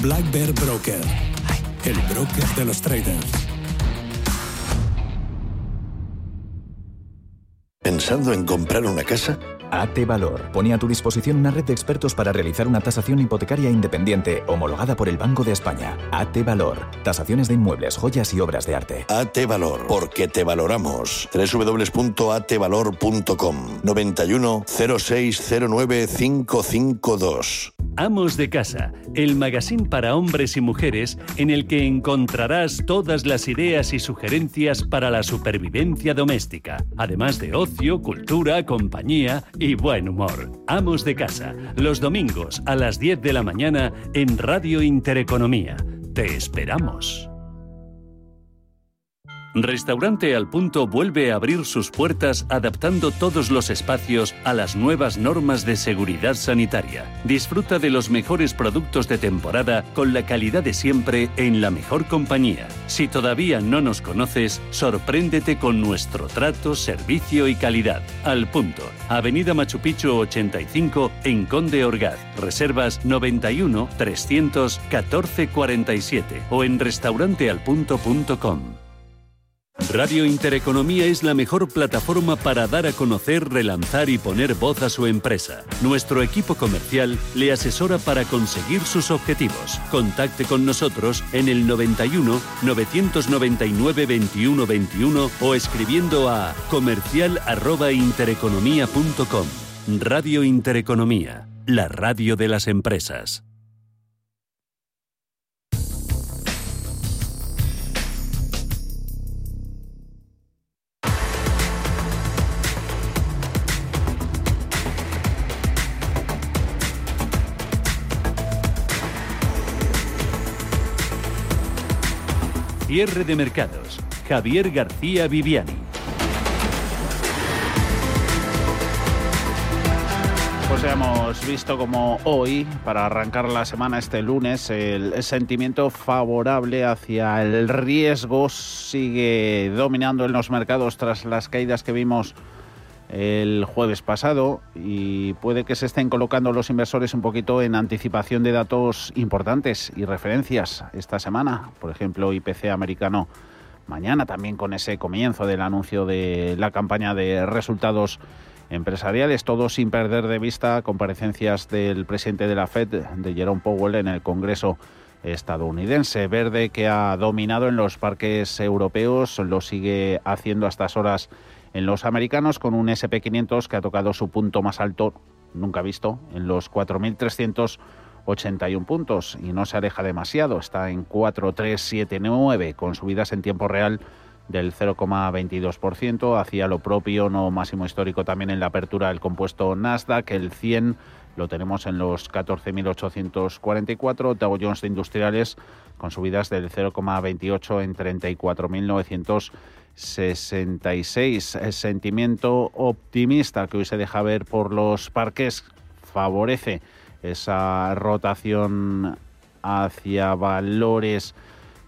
Black Bear Broker. El broker de los traders. ¿Pensando en comprar una casa? AT Valor pone a tu disposición una red de expertos para realizar una tasación hipotecaria independiente homologada por el Banco de España. AT Valor. Tasaciones de inmuebles, joyas y obras de arte. AT Valor, porque te valoramos. www.atvalor.com 91 0609 552. Amos de Casa, el magazine para hombres y mujeres en el que encontrarás todas las ideas y sugerencias para la supervivencia doméstica, además de ocio, cultura, compañía y buen humor. Amos de Casa, los domingos a las 10 de la mañana en Radio Intereconomía. Te esperamos. Restaurante Al Punto vuelve a abrir sus puertas adaptando todos los espacios a las nuevas normas de seguridad sanitaria. Disfruta de los mejores productos de temporada con la calidad de siempre en la mejor compañía. Si todavía no nos conoces, sorpréndete con nuestro trato, servicio y calidad. Al Punto, Avenida Machu Picchu 85 en Conde Orgaz. Reservas 91 314 47 o en restaurantealpunto.com. Radio Intereconomía es la mejor plataforma para dar a conocer, relanzar y poner voz a su empresa. Nuestro equipo comercial le asesora para conseguir sus objetivos. Contacte con nosotros en el 91 999 21 21 o escribiendo a comercial@intereconomía.com. Radio Intereconomía, la radio de las empresas. Cierre de mercados. Javier García Viviani. Pues hemos visto como hoy, para arrancar la semana este lunes, el sentimiento favorable hacia el riesgo sigue dominando en los mercados tras las caídas que vimos el jueves pasado y puede que se estén colocando los inversores un poquito en anticipación de datos importantes y referencias esta semana. Por ejemplo, IPC americano mañana también con ese comienzo del anuncio de la campaña de resultados empresariales, todo sin perder de vista comparecencias del presidente de la Fed, de Jerome Powell, en el Congreso estadounidense. Verde que ha dominado en los parques europeos, lo sigue haciendo a estas horas en los americanos con un SP500 que ha tocado su punto más alto nunca visto en los 4.381 puntos. Y no se aleja demasiado, está en 4.379 con subidas en tiempo real del 0,22%, hacía lo propio, no máximo histórico también en la apertura del compuesto Nasdaq, el 100 lo tenemos en los 14.844, Dow Jones de Industriales con subidas del 0,28 en 34.900 66. El sentimiento optimista que hoy se deja ver por los parques favorece esa rotación hacia valores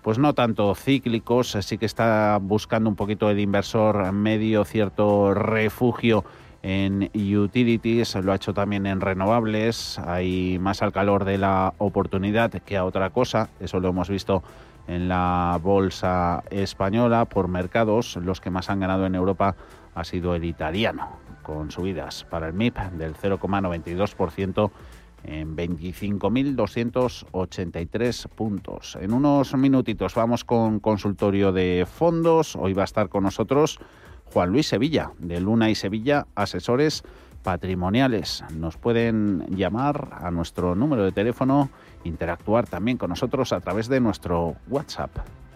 pues no tanto cíclicos, sí que está buscando un poquito el inversor medio cierto refugio en utilities, lo ha hecho también en renovables, hay más al calor de la oportunidad que a otra cosa, eso lo hemos visto en la bolsa española por mercados. Los que más han ganado en Europa ha sido el italiano, con subidas para el MIP del 0,92% en 25.283 puntos. En unos minutitos vamos con consultorio de fondos. Hoy va a estar con nosotros Juan Luis Sevilla, de Luna y Sevilla, asesores patrimoniales. Nos pueden llamar a nuestro número de teléfono interactuar también con nosotros a través de nuestro WhatsApp.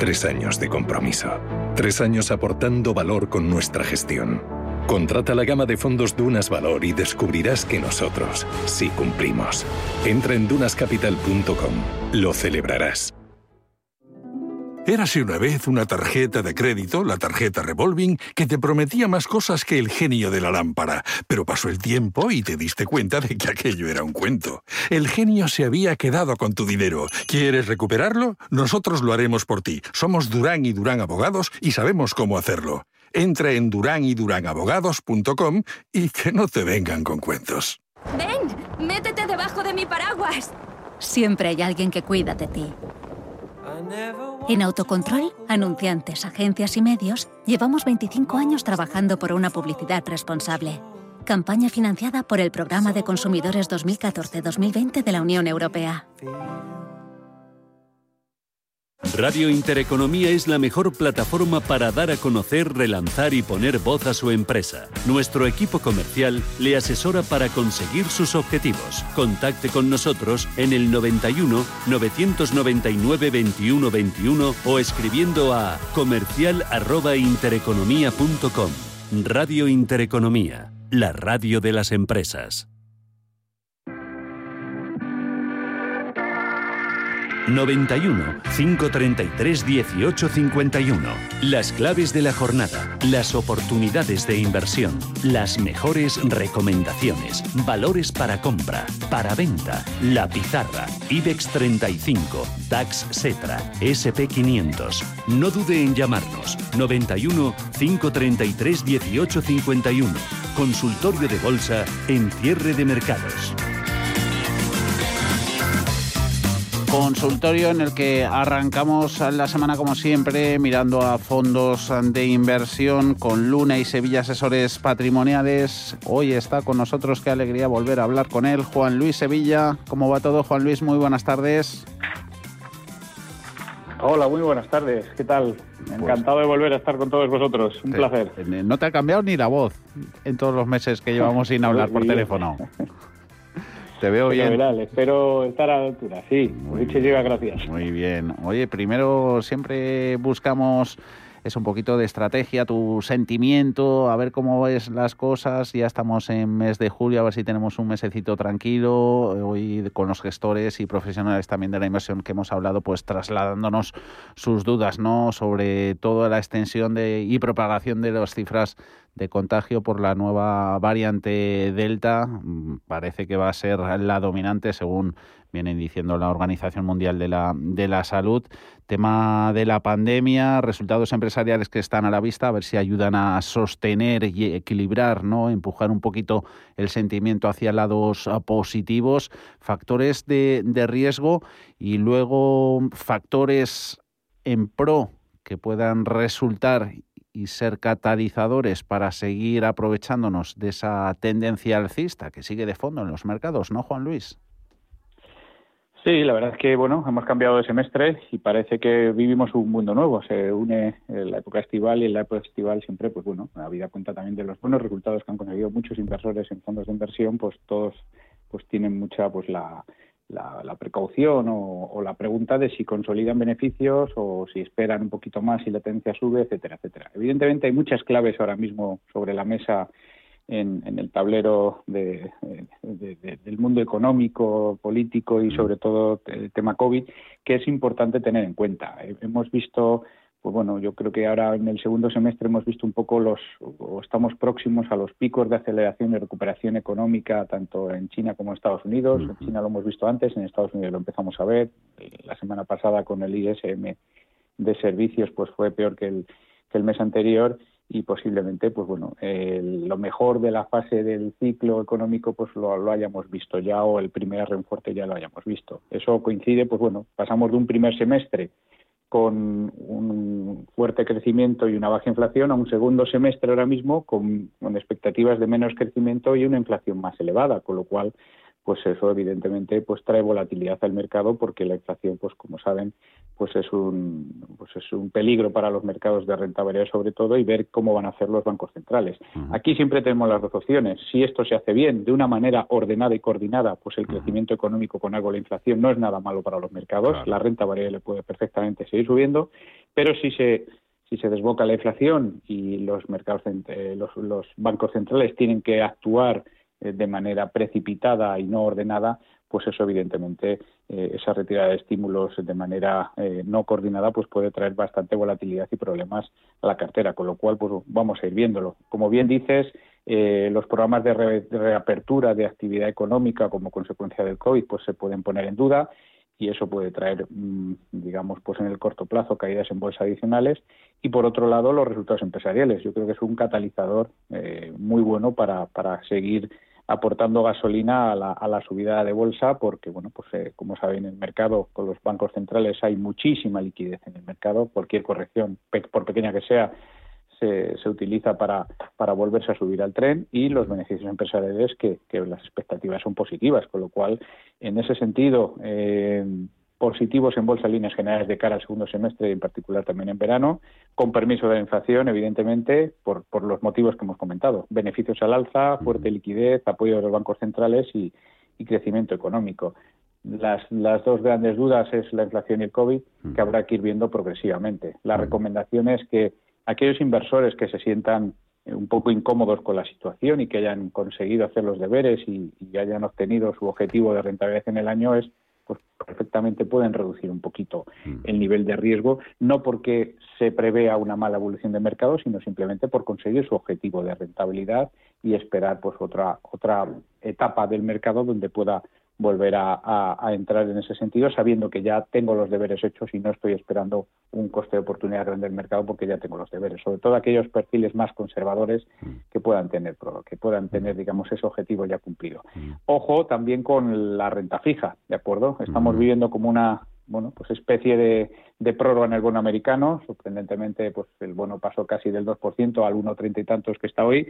Tres años de compromiso. Tres años aportando valor con nuestra gestión. Contrata la gama de fondos Dunas Valor y descubrirás que nosotros sí cumplimos. Entra en dunascapital.com. Lo celebrarás. Érase una vez una tarjeta de crédito, la tarjeta revolving, que te prometía más cosas que el genio de la lámpara, pero pasó el tiempo y te diste cuenta de que aquello era un cuento. El genio se había quedado con tu dinero. ¿Quieres recuperarlo? Nosotros lo haremos por ti. Somos Durán y Durán Abogados y sabemos cómo hacerlo. Entra en durányduránabogados.com y que no te vengan con cuentos. Ven, métete debajo de mi paraguas. Siempre hay alguien que cuida de ti. En Autocontrol, anunciantes, agencias y medios, llevamos 25 años trabajando por una publicidad responsable. Campaña financiada por el Programa de Consumidores 2014-2020 de la Unión Europea. Radio Intereconomía es la mejor plataforma para dar a conocer, relanzar y poner voz a su empresa. Nuestro equipo comercial le asesora para conseguir sus objetivos. Contacte con nosotros en el 91 999 21 21 o escribiendo a comercial@intereconomía.com. Radio Intereconomía, la radio de las empresas. 91 533 1851. Las claves de la jornada, las oportunidades de inversión, las mejores recomendaciones, valores para compra, para venta, la pizarra, IBEX 35, DAX Setra, SP 500. No dude en llamarnos 91 533 1851. Consultorio de bolsa en cierre de mercados. Consultorio en el que arrancamos la semana como siempre mirando a fondos de inversión con Luna y Sevilla Asesores Patrimoniales. Hoy está con nosotros, qué alegría volver a hablar con él, Juan Luis Sevilla. ¿Cómo va todo, Juan Luis? Muy buenas tardes. Hola, muy buenas tardes. ¿Qué tal? Encantado de volver a estar con todos vosotros. Un placer. No te ha cambiado ni la voz en todos los meses que llevamos sin hablar por teléfono. Te veo bien. Espero estar a la altura. Sí, muchísimas gracias. Muy bien. Oye, primero siempre buscamos es un poquito de estrategia, tu sentimiento, a ver cómo ves las cosas. Ya estamos en mes de julio, a ver si tenemos un mesecito tranquilo. Hoy con los gestores y profesionales también de la inversión que hemos hablado, pues trasladándonos sus dudas, ¿no? Sobre toda la extensión de, y propagación de las cifras de contagio por la nueva variante Delta. Mm, parece que va a ser la dominante según viene diciendo la Organización Mundial de la, de la Salud. Tema de la pandemia, resultados empresariales que están a la vista, a ver si ayudan a sostener y equilibrar, ¿no? empujar un poquito el sentimiento hacia lados positivos, factores de, de riesgo y luego factores en pro que puedan resultar y ser catalizadores para seguir aprovechándonos de esa tendencia alcista que sigue de fondo en los mercados, ¿no, Juan Luis? Sí, la verdad es que bueno, hemos cambiado de semestre y parece que vivimos un mundo nuevo. Se une la época estival y en la época estival siempre, pues bueno, vida cuenta también de los buenos resultados que han conseguido muchos inversores en fondos de inversión, pues todos pues tienen mucha pues la, la, precaución o, la pregunta de si consolidan beneficios o si esperan un poquito más y la tendencia sube, etcétera, etcétera. Evidentemente hay muchas claves ahora mismo sobre la mesa en, el tablero de, del mundo económico, político y sobre todo el tema COVID que es importante tener en cuenta. Hemos visto pues bueno, yo creo que ahora en el segundo semestre hemos visto un poco los, o estamos próximos a los picos de aceleración y recuperación económica, tanto en China como en Estados Unidos. En China lo hemos visto antes, en Estados Unidos lo empezamos a ver. La semana pasada con el ISM de servicios, pues fue peor que el, que el mes anterior y posiblemente, pues bueno, lo mejor de la fase del ciclo económico, pues lo, lo hayamos visto ya o el primer reenfuerte ya lo hayamos visto. Eso coincide, pues bueno, pasamos de un primer semestre con un fuerte crecimiento y una baja inflación a un segundo semestre ahora mismo con, expectativas de menos crecimiento y una inflación más elevada, con lo cual pues eso evidentemente pues trae volatilidad al mercado porque la inflación pues como saben pues es un pues es un peligro para los mercados de renta variable sobre todo y ver cómo van a hacer los bancos centrales. Aquí siempre tenemos las dos opciones. Si esto se hace bien, de una manera ordenada y coordinada, pues el crecimiento económico con algo la inflación no es nada malo para los mercados. La renta variable puede perfectamente seguir subiendo, pero si se si se desboca la inflación y los mercados eh, los, los bancos centrales tienen que actuar de manera precipitada y no ordenada, pues eso evidentemente eh, esa retirada de estímulos de manera eh, no coordinada pues puede traer bastante volatilidad y problemas a la cartera, con lo cual pues vamos a ir viéndolo. Como bien dices, eh, los programas de, reapertura de actividad económica como consecuencia del COVID pues se pueden poner en duda y eso puede traer, mm, digamos, pues en el corto plazo caídas en bolsa adicionales. Y por otro lado, los resultados empresariales. Yo creo que es un catalizador muy bueno para, para seguir aportando gasolina a la, a la, subida de bolsa porque, bueno, pues eh, como saben, en el mercado con los bancos centrales hay muchísima liquidez en el mercado. Cualquier corrección, por pequeña que sea, se, se utiliza para, para volverse a subir al tren y los beneficios empresariales que, que las expectativas son positivas, con lo cual, en ese sentido, eh, positivos en bolsa líneas generales de cara al segundo semestre y en particular también en verano, con permiso de la inflación, evidentemente, por, por los motivos que hemos comentado. Beneficios al alza, fuerte liquidez, apoyo de los bancos centrales y, crecimiento económico. Las, las, dos grandes dudas es la inflación y el COVID, que habrá que ir viendo progresivamente. La recomendación es que aquellos inversores que se sientan un poco incómodos con la situación y que hayan conseguido hacer los deberes y, y hayan obtenido su objetivo de rentabilidad en el año es pues perfectamente pueden reducir un poquito mm. el nivel de riesgo, no porque se prevea una mala evolución de mercado, sino simplemente por conseguir su objetivo de rentabilidad y esperar pues otra otra etapa del mercado donde pueda volver a, entrar en ese sentido, sabiendo que ya tengo los deberes hechos y no estoy esperando un coste de oportunidad grande del mercado porque ya tengo los deberes. Sobre todo aquellos perfiles más conservadores que puedan tener, que puedan tener, digamos, ese objetivo ya cumplido. Ojo también con la renta fija, ¿de acuerdo? Estamos viviendo como una bueno, pues especie de, de, prórroga en el bono americano. Sorprendentemente, pues el bono pasó casi del 2% al 1,30 y tantos que está hoy.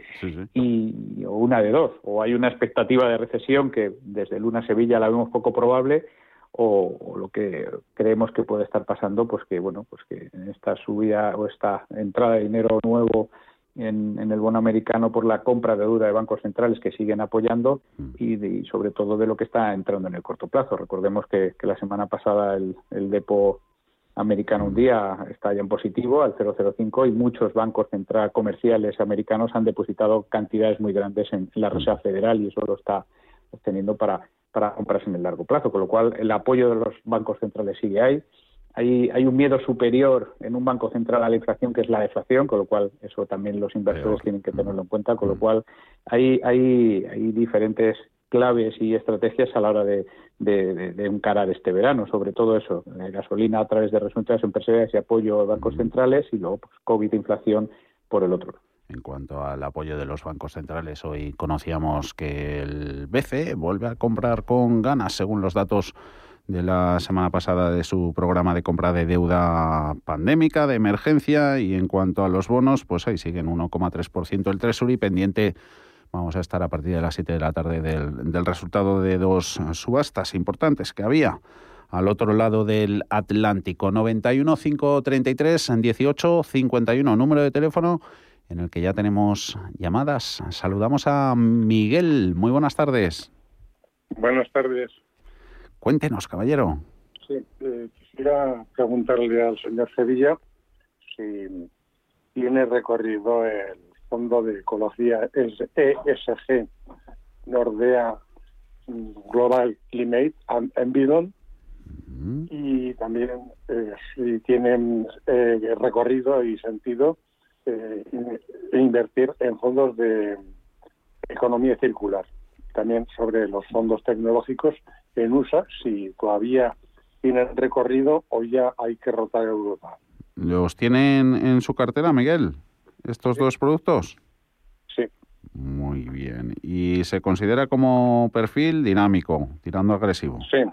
Y o una de dos. O hay una expectativa de recesión que desde Luna Sevilla la vemos poco probable, o, lo que creemos que puede estar pasando, pues que bueno, pues que esta subida o esta entrada de dinero nuevo en, el bono americano por la compra de deuda de bancos centrales que siguen apoyando mm. y, sobre todo de lo que está entrando en el corto plazo. Recordemos que, la semana pasada el, depo americano un día está ya en positivo al 0,05 y muchos bancos centrales comerciales americanos han depositado cantidades muy grandes en, la Reserva Federal y eso lo está obteniendo para, para comprarse en el largo plazo, con lo cual el apoyo de los bancos centrales sigue ahí hay, hay un miedo superior en un banco central a la inflación, que es la deflación, con lo cual eso también los inversores tienen que tenerlo en cuenta, con lo cual hay, hay, hay diferentes claves y estrategias a la hora de, de, encarar este verano, sobre todo eso, gasolina a través de resultados empresariales y apoyo a bancos centrales y luego pues, COVID, inflación por el otro. En cuanto al apoyo de los bancos centrales, hoy conocíamos que el BCE vuelve a comprar con ganas, según los datos de la semana pasada de su programa de compra de deuda pandémica, de emergencia, y en cuanto a los bonos, pues ahí siguen 1,3% el Treasury pendiente. Vamos a estar a partir de las 7 de la tarde del, del resultado de dos subastas importantes que había al otro lado del Atlántico. 91 533 18 51, número de teléfono en el que ya tenemos llamadas. Saludamos a Miguel. Muy buenas tardes. Buenas tardes. Cuéntenos, caballero. Sí, eh, quisiera preguntarle al señor Sevilla si tiene recorrido el Fondo de Ecología ESG Nordea Global Climate Envidon y también eh, si tienen eh, recorrido y sentido invertir en fondos de economía circular. También sobre los fondos tecnológicos en USA si todavía tienen recorrido o ya hay que rotar Europa. ¿Los tienen en su cartera, Miguel, estos dos productos? Sí. Muy bien. ¿Y se considera como perfil dinámico, tirando agresivo? Sí.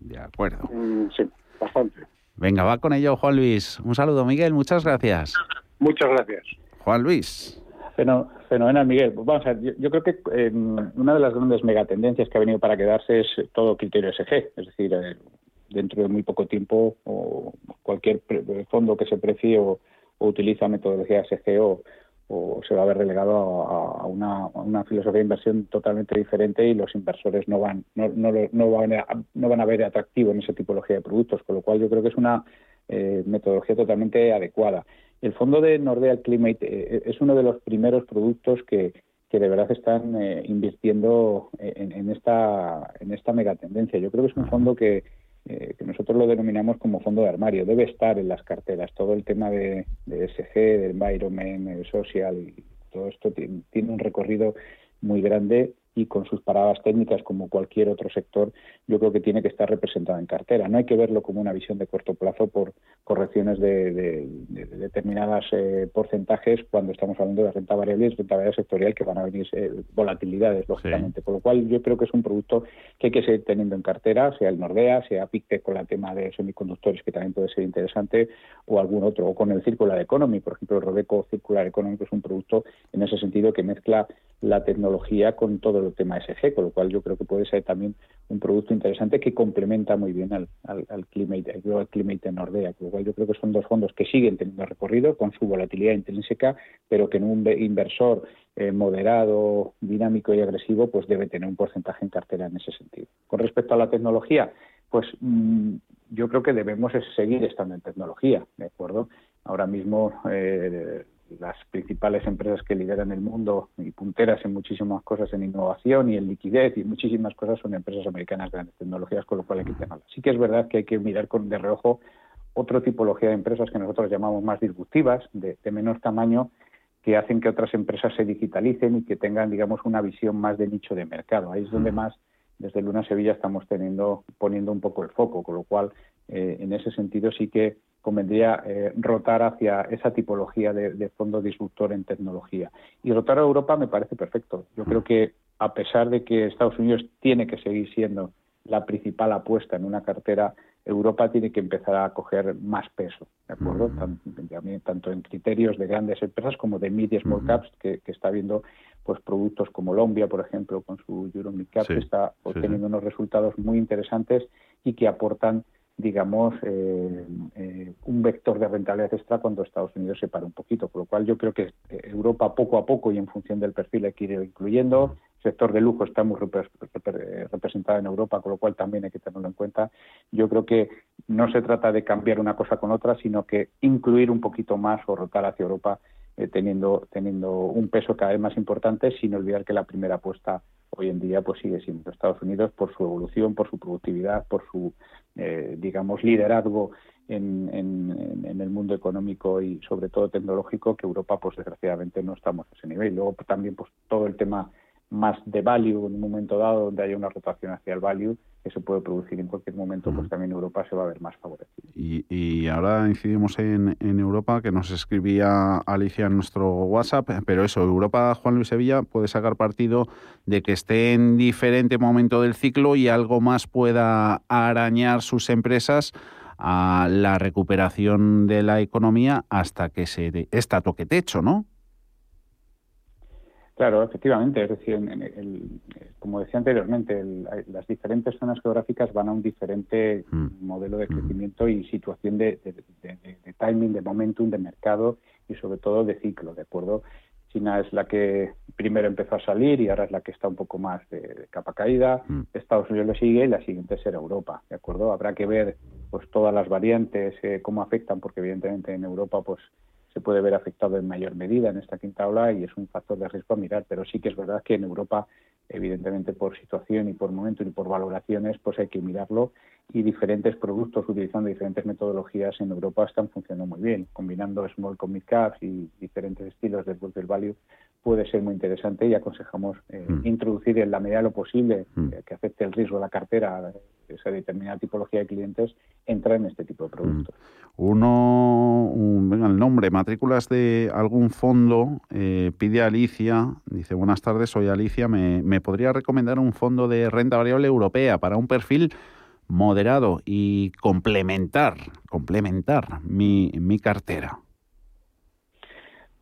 De acuerdo. Mm, sí, bastante. Venga, va con ello, Juan Luis. Un saludo, Miguel. Muchas gracias. Muchas gracias. Juan Luis. Fenomenal, Miguel. Vamos a ver, yo, creo que una de las grandes megatendencias que ha venido para quedarse es todo criterio SG, es decir, eh, dentro de muy poco tiempo o cualquier fondo que se precie o, utiliza metodología SG o, se va a ver relegado a, una, filosofía de inversión totalmente diferente y los inversores no van no, no, van, a, no van a ver atractivo en esa tipología de productos, con lo cual yo creo que es una eh, metodología totalmente adecuada. El fondo de Nordea Climate eh, es uno de los primeros productos que, que de verdad están eh, invirtiendo en, en, esta en esta megatendencia. Yo creo que es un fondo que, eh, que nosotros lo denominamos como fondo de armario. Debe estar en las carteras. Todo el tema de, de SG, de environment, social y todo esto tiene, tiene un recorrido muy grande y con sus paradas técnicas como cualquier otro sector, yo creo que tiene que estar representado en cartera. No hay que verlo como una visión de corto plazo por correcciones de, de, de determinadas eh, porcentajes cuando estamos hablando de renta variable y renta variable sectorial que van a venir eh, volatilidades, lógicamente. Sí. Por lo cual yo creo que es un producto que hay que seguir teniendo en cartera, sea el Nordea, sea Pictec con el tema de semiconductores, que también puede ser interesante, o algún otro, o con el Circular Economy. Por ejemplo, el Robeco Circular Economy es un producto en ese sentido que mezcla la tecnología con todo el tema SG, con lo cual yo creo que puede ser también un producto interesante que complementa muy bien al, al, Climate, al Climate de Nordea, con lo cual yo creo que son dos fondos que siguen teniendo recorrido con su volatilidad intrínseca, pero que en un inversor eh, moderado, dinámico y agresivo, pues debe tener un porcentaje en cartera en ese sentido. Con respecto a la tecnología, pues mmm, yo creo que debemos seguir estando en tecnología, ¿de acuerdo? Ahora mismo eh, las principales empresas que lideran el mundo y punteras en muchísimas cosas en innovación y en liquidez y muchísimas cosas son empresas americanas de grandes tecnologías, con lo cual hay que tenerlas. Sí que es verdad que hay que mirar con de reojo otra tipología de empresas que nosotros llamamos más disruptivas, de, de menor tamaño, que hacen que otras empresas se digitalicen y que tengan, digamos, una visión más de nicho de mercado. Ahí es donde más, desde Luna Sevilla, estamos teniendo, poniendo un poco el foco, con lo cual, eh, en ese sentido, sí que convendría eh, rotar hacia esa tipología de, de, fondo disruptor en tecnología. Y rotar a Europa me parece perfecto. Yo creo que a pesar de que Estados Unidos tiene que seguir siendo la principal apuesta en una cartera, Europa tiene que empezar a coger más peso, ¿de acuerdo? Tanto, tanto en criterios de grandes empresas como de mid y small caps, que, que está viendo pues productos como Lombia, por ejemplo, con su Euro Mid Cap, sí, que está obteniendo sí. unos resultados muy interesantes y que aportan digamos, eh, eh, un vector de rentabilidad extra cuando Estados Unidos se para un poquito. Por lo cual yo creo que Europa poco a poco y en función del perfil hay que ir incluyendo. El sector de lujo está muy representado en Europa, con lo cual también hay que tenerlo en cuenta. Yo creo que no se trata de cambiar una cosa con otra, sino que incluir un poquito más o rotar hacia Europa eh, teniendo, teniendo un peso cada vez más importante, sin olvidar que la primera apuesta hoy en día pues sigue siendo Estados Unidos por su evolución, por su productividad, por su eh, digamos liderazgo en, en, en, el mundo económico y sobre todo tecnológico que Europa pues desgraciadamente no estamos a ese nivel. Luego también pues todo el tema más de value en un momento dado donde haya una rotación hacia el value que se puede producir en cualquier momento, pues también Europa se va a ver más favorecida. Y, y ahora incidimos en, en, Europa, que nos escribía Alicia en nuestro WhatsApp, pero eso, Europa, Juan Luis Sevilla, puede sacar partido de que esté en diferente momento del ciclo y algo más pueda arañar sus empresas a la recuperación de la economía hasta que se esta toque techo, ¿no? Claro, efectivamente. Es decir, el, el, como decía anteriormente, el, las diferentes zonas geográficas van a un diferente mm. modelo de crecimiento y situación de, de, de, de, timing, de momentum, de mercado y sobre todo de ciclo, ¿de acuerdo? China es la que primero empezó a salir y ahora es la que está un poco más de, capa caída. Mm. Estados Unidos le sigue y la siguiente será Europa, ¿de acuerdo? Habrá que ver pues todas las variantes, eh, cómo afectan, porque evidentemente en Europa pues se puede ver afectado en mayor medida en esta quinta ola y es un factor de riesgo a mirar, pero sí que es verdad que en Europa, evidentemente por situación y por momento y por valoraciones, pues hay que mirarlo y diferentes productos utilizando diferentes metodologías en Europa están funcionando muy bien, combinando small con mid caps y diferentes estilos de del value puede ser muy interesante y aconsejamos eh, mm. introducir en la medida de lo posible mm. eh, que afecte el riesgo de la cartera esa determinada tipología de clientes entrar en este tipo de productos. Uno, un, venga, el nombre, matrículas de algún fondo, eh, pide Alicia, dice, buenas tardes, soy Alicia, ¿me, ¿me podría recomendar un fondo de renta variable europea para un perfil moderado y complementar, complementar mi, mi cartera?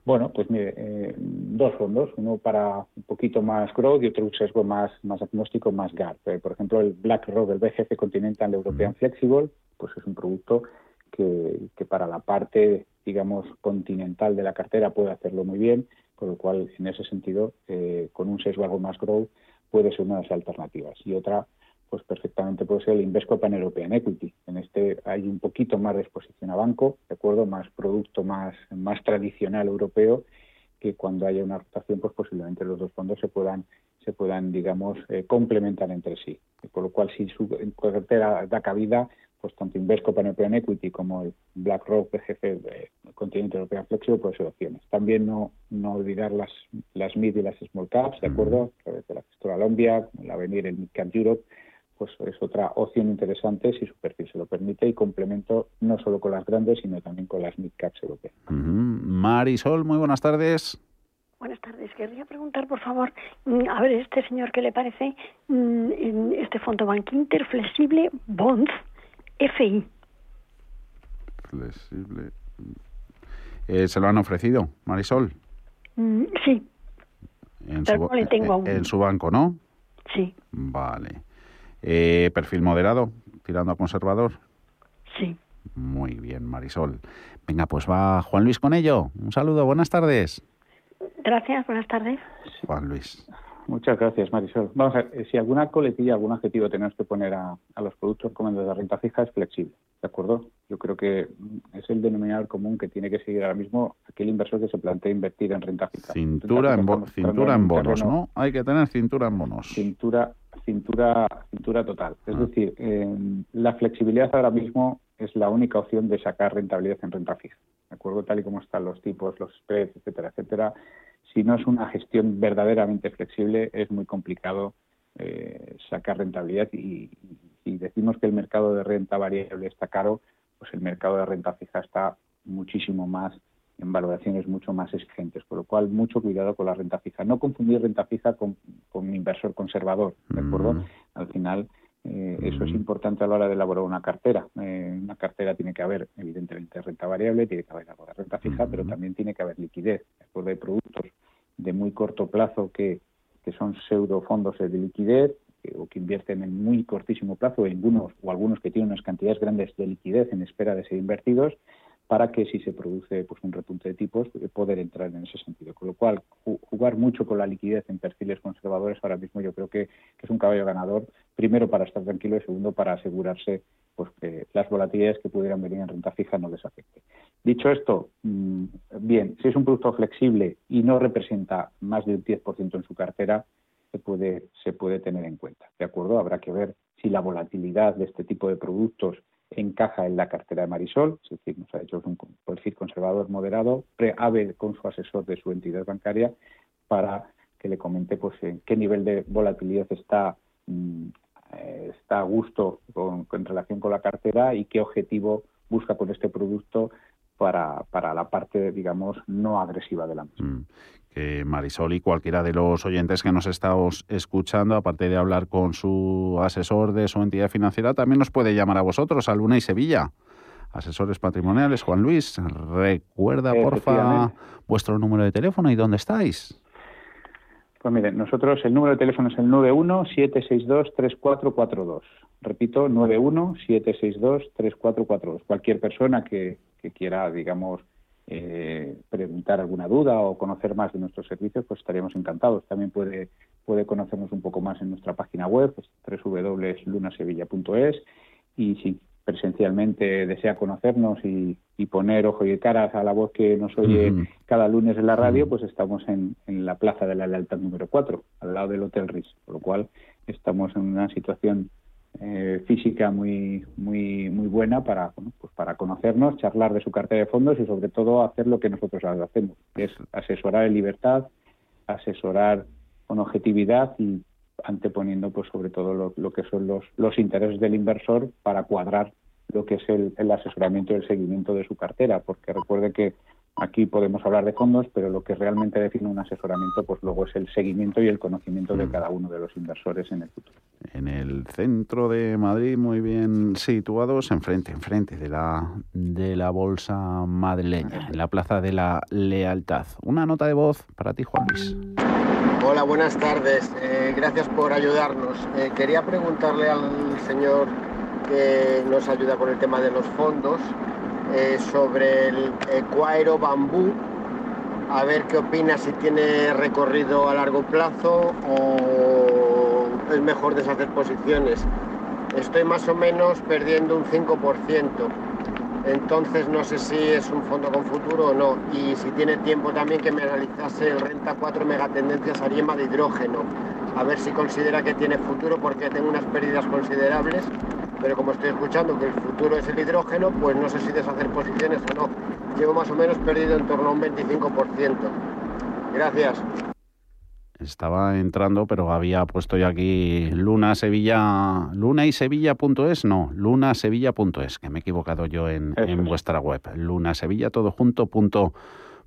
Bueno, pues mire, eh, dos fondos, uno para un poquito más growth y otro un sesgo más, más agnóstico, más GARP. Eh, por ejemplo, el BlackRock, el BGF Continental European Flexible, pues es un producto que, que, para la parte, digamos, continental de la cartera puede hacerlo muy bien, con lo cual, en ese sentido, eh, con un sesgo algo más growth, puede ser una de las alternativas. Y otra, pues perfectamente puede ser el Invesco Pan European Equity. En este hay un poquito más de exposición a banco, de acuerdo, más producto más, más tradicional europeo que cuando haya una rotación, pues posiblemente los dos fondos se puedan, se puedan digamos, eh, complementar entre sí. Por lo cual, si su cartera da cabida, pues tanto Invesco Pan European Equity como el BlackRock PGF de Continente European Flexible pueden ser opciones. También no, no olvidar las, las mid y las small caps, ¿de acuerdo? A través de la gestora Colombia, el Avenir, el Mid Cap Europe, pues es otra opción interesante si su perfil se lo permite y complemento no solo con las grandes, sino también con las mid caps europeas. Marisol, muy buenas tardes. Buenas tardes. Querría preguntar, por favor, mm, a ver, este señor, ¿qué le parece mm, este fondo Bank Inter Flexible Bonds FI? Flexible. Eh, ¿Se lo han ofrecido, Marisol? Mm, sí. En su, tengo en su banco, ¿no? Sí. Vale. Eh, ¿Perfil moderado, tirando a conservador? Sí. Muy bien, Marisol. Venga, pues va Juan Luis con ello. Un saludo, buenas tardes. Gracias, buenas tardes. Juan Luis. Muchas gracias, Marisol. Vamos a ver, eh, si alguna coletilla, algún adjetivo tenemos que poner a, los productos como de renta fija es flexible, ¿de acuerdo? Yo creo que es el denominador común que tiene que seguir ahora mismo aquel inversor que se plantea invertir en renta fija. Cintura, en, cintura en bonos, ¿no? Hay que tener cintura en bonos. Cintura, cintura, cintura total. Es ah. decir, eh, la flexibilidad ahora mismo es la única opción de sacar rentabilidad en renta fija. ¿De acuerdo? Tal y como están los tipos, los spreads, etcétera, etcétera si no es una gestión verdaderamente flexible, es muy complicado eh, sacar rentabilidad y, si decimos que el mercado de renta variable está caro, pues el mercado de renta fija está muchísimo más en valoraciones mucho más exigentes, con lo cual mucho cuidado con la renta fija. No confundir renta fija con, un inversor conservador, ¿de acuerdo? Mm. Al final eh, eso es mm. importante a la hora de elaborar una cartera. Eh, una cartera tiene que haber, evidentemente, renta variable, tiene que haber algo de renta fija, pero también tiene que haber liquidez. Después de productos de muy corto plazo que, que son pseudo fondos de liquidez o que invierten en muy cortísimo plazo, algunos, o algunos que tienen unas cantidades grandes de liquidez en espera de ser invertidos, para que si se produce pues un repunte de tipos eh, poder entrar en ese sentido. Con lo cual, jugar mucho con la liquidez en perfiles conservadores ahora mismo yo creo que, es un caballo ganador, primero para estar tranquilo y segundo para asegurarse pues que las volatilidades que pudieran venir en renta fija no les afecte. Dicho esto, mm, bien, si es un producto flexible y no representa más de un 10% en su cartera, se puede, se puede tener en cuenta. ¿De acuerdo? Habrá que ver si la volatilidad de este tipo de productos encaja en la cartera de Marisol, es decir, nos ha hecho un perfil conservador moderado, preave con su asesor de su entidad bancaria para que le comente pues en qué nivel de volatilidad está mm, eh, está a gusto con, en relación con la cartera y qué objetivo busca con este producto para, para la parte, digamos, no agresiva de la misma. Que Marisol y cualquiera de los oyentes que nos estamos escuchando, aparte de hablar con su asesor de su entidad financiera, también nos puede llamar a vosotros, a Luna y Sevilla. Asesores patrimoniales, Juan Luis, recuerda porfa vuestro número de teléfono y dónde estáis. Pues miren, nosotros el número de teléfono es el 917623442. Repito, 917623442. Cualquier persona que, que quiera, digamos, eh, preguntar alguna duda o conocer más de nuestros servicios, pues estaríamos encantados. También puede, puede conocernos un poco más en nuestra página web, www.lunasevilla.es, y si presencialmente desea conocernos y, poner ojo y caras a la voz que nos oye cada lunes en la radio, pues estamos en, en, la Plaza de la Lealtad número 4, al lado del Hotel RIS, por lo cual estamos en una situación eh, física muy muy muy buena para pues para conocernos, charlar de su cartera de fondos y sobre todo hacer lo que nosotros hacemos, que es asesorar en libertad, asesorar con objetividad y anteponiendo pues sobre todo lo, que son los, los intereses del inversor para cuadrar lo que es el, el asesoramiento y el seguimiento de su cartera, porque recuerde que Aquí podemos hablar de fondos, pero lo que realmente define un asesoramiento, pues luego es el seguimiento y el conocimiento de mm. cada uno de los inversores en el futuro. En el centro de Madrid, muy bien situados, enfrente, enfrente de la de la bolsa madrileña, en la Plaza de la Lealtad. Una nota de voz para ti, Juan Luis. Hola, buenas tardes. Eh, gracias por ayudarnos. Eh, quería preguntarle al señor que nos ayuda con el tema de los fondos eh, sobre el Cuairo Bambú, a ver qué opina, si tiene recorrido a largo plazo o es mejor deshacer posiciones. Estoy más o menos perdiendo un 5%. Entonces no sé si es un fondo con futuro o no. Y si tiene tiempo también que me analizase el renta 4 megatendencias Ariema de hidrógeno. A ver si considera que tiene futuro porque tengo unas pérdidas considerables. Pero como estoy escuchando que el futuro es el hidrógeno, pues no sé si deshacer posiciones o no. Llevo más o menos perdido en torno a un 25%. Gracias. Estaba entrando, pero había puesto yo aquí Luna Sevilla, Luna y Sevilla.es, no, lunasevilla.es, que me he equivocado yo en, en vuestra web. Lunasevilla todo junto punto,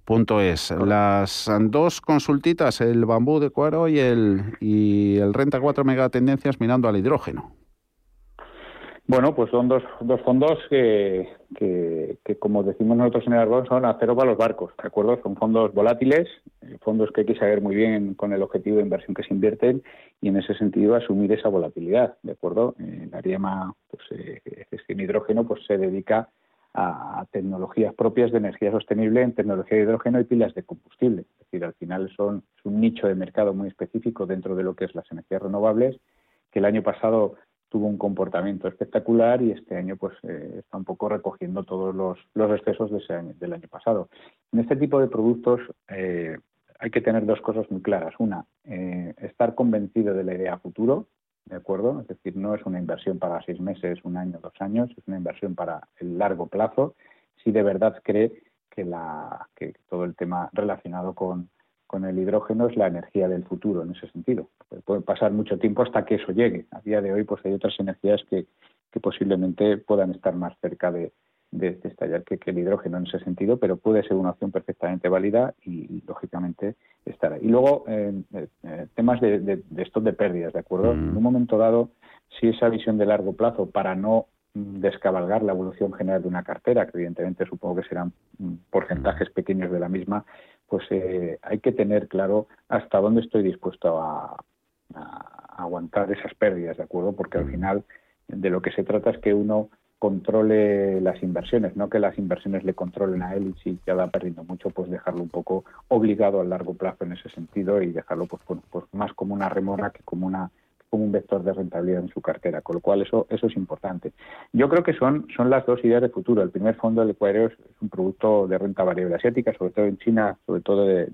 punto es. Las dos consultitas, el bambú de cuero y el, y el renta 4 megatendencias mirando al hidrógeno. Bueno, pues son dos, dos fondos que, como decimos nosotros en el argot, son acero para los barcos, ¿de acuerdo? Son fondos volátiles, eh, fondos que hay que saber muy bien con el objetivo de inversión que se invierten y en ese sentido asumir esa volatilidad, ¿de acuerdo? Eh, la Ariema, pues, eh, en hidrógeno, pues se dedica a tecnologías propias de energía sostenible en tecnología de hidrógeno y pilas de combustible. Es decir, al final son, es un nicho de mercado muy específico dentro de lo que es las energías renovables, que el año pasado tuvo un comportamiento espectacular y este año pues eh, está un poco recogiendo todos los, los excesos de ese año, del año pasado. En este tipo de productos eh, hay que tener dos cosas muy claras. Una, eh, estar convencido de la idea futuro, ¿de acuerdo? Es decir, no es una inversión para seis meses, un año, dos años, es una inversión para el largo plazo, si de verdad cree que, la, que todo el tema relacionado con, con el hidrógeno es la energía del futuro en ese sentido. Puede pasar mucho tiempo hasta que eso llegue. A día de hoy pues hay otras energías que, posiblemente puedan estar más cerca de, estallar que, el hidrógeno en ese sentido, pero puede ser una opción perfectamente válida y, lógicamente estará. Y luego eh, eh, temas de, de, estos de pérdidas, ¿de acuerdo? Mm. En un momento dado, si esa visión de largo plazo para no descabalgar la evolución general de una cartera, que evidentemente supongo que serán porcentajes pequeños de la misma, pues eh, hay que tener claro hasta dónde estoy dispuesto a, aguantar esas pérdidas, ¿de acuerdo? Porque al final de lo que se trata es que uno controle las inversiones, no que las inversiones le controlen a él y si ya va perdiendo mucho, pues dejarlo un poco obligado a largo plazo en ese sentido y dejarlo pues, pues más como una remora que como una como un vector de rentabilidad en su cartera, con lo cual eso eso es importante. Yo creo que son son las dos ideas de futuro. El primer fondo, el Ecuador, es un producto de renta variable asiática, sobre todo en China, sobre todo de,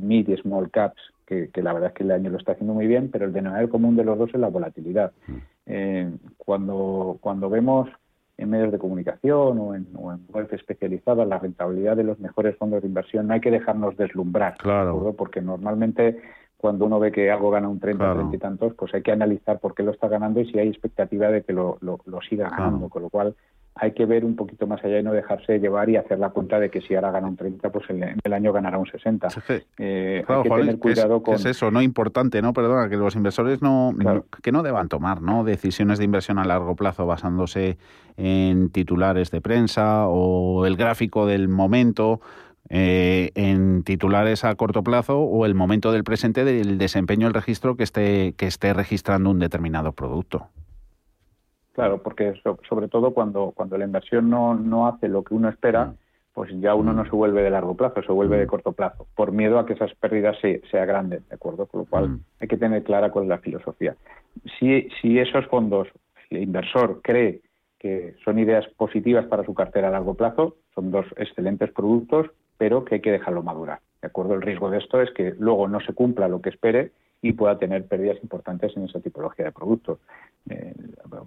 mid y small caps, que, la verdad es que el año lo está haciendo muy bien, pero el denominador común de los dos es la volatilidad. Mm. Eh, cuando, cuando vemos en medios de comunicación o en, o en web especializadas la rentabilidad de los mejores fondos de inversión, no hay que dejarnos deslumbrar, claro. porque normalmente cuando uno ve que algo gana un 30, 30 y tantos, pues hay que analizar por qué lo está ganando y si hay expectativa de que lo, lo, siga ganando, con lo cual hay que ver un poquito más allá y no dejarse llevar y hacer la cuenta de que si ahora gana un 30, pues el, el año ganará un 60. Eh, hay que tener cuidado con... Es eso, no importante, ¿no? Perdona, que los inversores no, que no deban tomar ¿no? decisiones de inversión a largo plazo basándose en titulares de prensa o el gráfico del momento eh, en titulares a corto plazo o el momento del presente del desempeño del registro que esté, que esté registrando un determinado producto. Claro, porque sobre todo cuando, cuando la inversión no, no hace lo que uno espera, mm. pues ya uno no mm. se vuelve de largo plazo, se vuelve de mm. corto plazo, por miedo a que esas pérdidas se, sea granden, ¿de acuerdo? Con lo cual hay que tener clara cuál es la filosofía. Si, si esos fondos, el inversor cree que son ideas positivas para su cartera a largo plazo, son dos excelentes productos, pero que hay que dejarlo madurar. ¿De acuerdo? El riesgo de esto es que luego no se cumpla lo que espere y pueda tener pérdidas importantes en esa tipología de productos. Eh,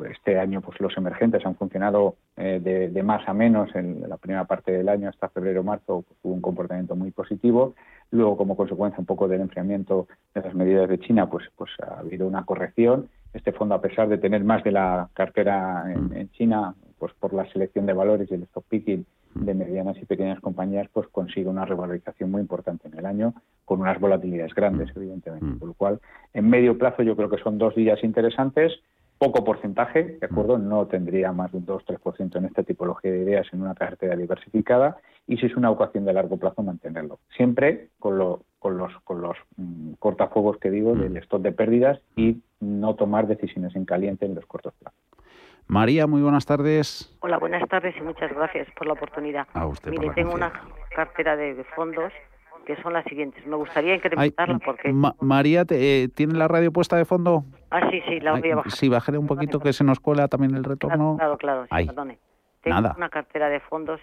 este año, pues los emergentes han funcionado eh, de, más a menos en la primera parte del año hasta febrero-marzo, pues, hubo un comportamiento muy positivo. Luego, como consecuencia un poco del enfriamiento de las medidas de China, pues, pues ha habido una corrección. Este fondo, a pesar de tener más de la cartera en, en China, pues por la selección de valores y el stock picking, de medianas y pequeñas compañías, pues consigue una revalorización muy importante en el año, con unas volatilidades grandes, mm. evidentemente. Por mm. lo cual, en medio plazo yo creo que son dos días interesantes, poco porcentaje, ¿de acuerdo? Mm. No tendría más de un 2-3% en esta tipología de ideas en una cartera diversificada y si es una ocasión de largo plazo mantenerlo. Siempre con, lo, con los, con los cortafuegos que digo del stock de pérdidas y no tomar decisiones en caliente en los cortos plazos. María, muy buenas tardes. Hola, buenas tardes y muchas gracias por la oportunidad. A usted Mire, tengo una cartera de fondos que son las siguientes. Me gustaría incrementarla porque... María, eh, ¿tiene la radio puesta de fondo? Ah, sí, sí, la voy a bajar. Sí, bajaré un poquito que se nos cuela también el retorno. Claro, claro, sí, perdone. Tengo Nada. una cartera de fondos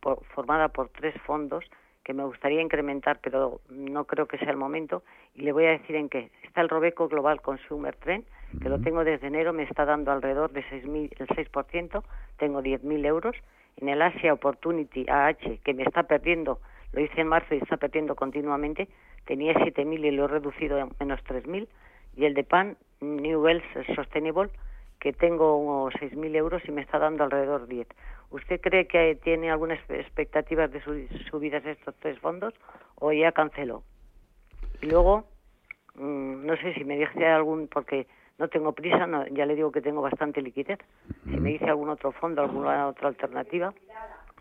por- formada por tres fondos que me gustaría incrementar, pero no creo que sea el momento. Y le voy a decir en qué. Está el Robeco Global Consumer Trend, que lo tengo desde enero, me está dando alrededor de 6.000 el 6%, tengo 10.000 euros. En el Asia Opportunity AH, que me está perdiendo, lo hice en marzo y está perdiendo continuamente, tenía 7.000 y lo he reducido a menos 3.000. Y el de PAN, New Wealth Sustainable, que tengo unos 6.000 euros y me está dando alrededor 10. ¿Usted cree que tiene algunas expectativas de su- subidas de estos tres fondos o ya canceló? Y luego, mm, no sé si me dice algún, porque no tengo prisa, no- ya le digo que tengo bastante liquidez. Si me dice algún otro fondo, alguna otra alternativa.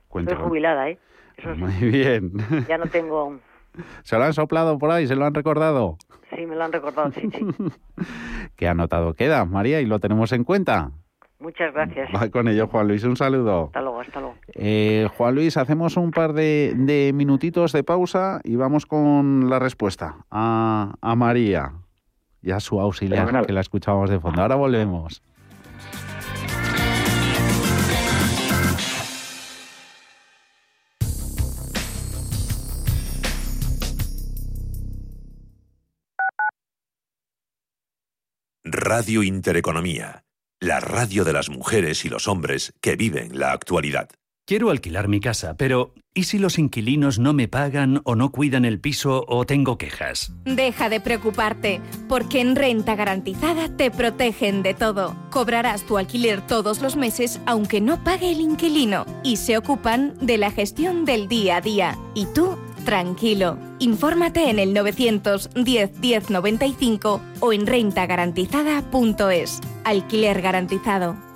Cuéntalo. Estoy jubilada, ¿eh? Eso sí, Muy bien. ya no tengo... ¿Se lo han soplado por ahí? ¿Se lo han recordado? Sí, me lo han recordado, sí, sí. Qué anotado queda, María, y lo tenemos en cuenta. Muchas gracias. Va con ello, Juan Luis. Un saludo. Hasta luego, hasta luego. Eh, Juan Luis, hacemos un par de, de minutitos de pausa y vamos con la respuesta a, a María y a su auxiliar, Fenomenal. que la escuchábamos de fondo. Ahora volvemos. Radio Intereconomía, la radio de las mujeres y los hombres que viven la actualidad. Quiero alquilar mi casa, pero ¿y si los inquilinos no me pagan o no cuidan el piso o tengo quejas? Deja de preocuparte, porque en Renta Garantizada te protegen de todo. Cobrarás tu alquiler todos los meses aunque no pague el inquilino y se ocupan de la gestión del día a día. Y tú, tranquilo. Infórmate en el 910 1095 o en rentagarantizada.es. Alquiler garantizado.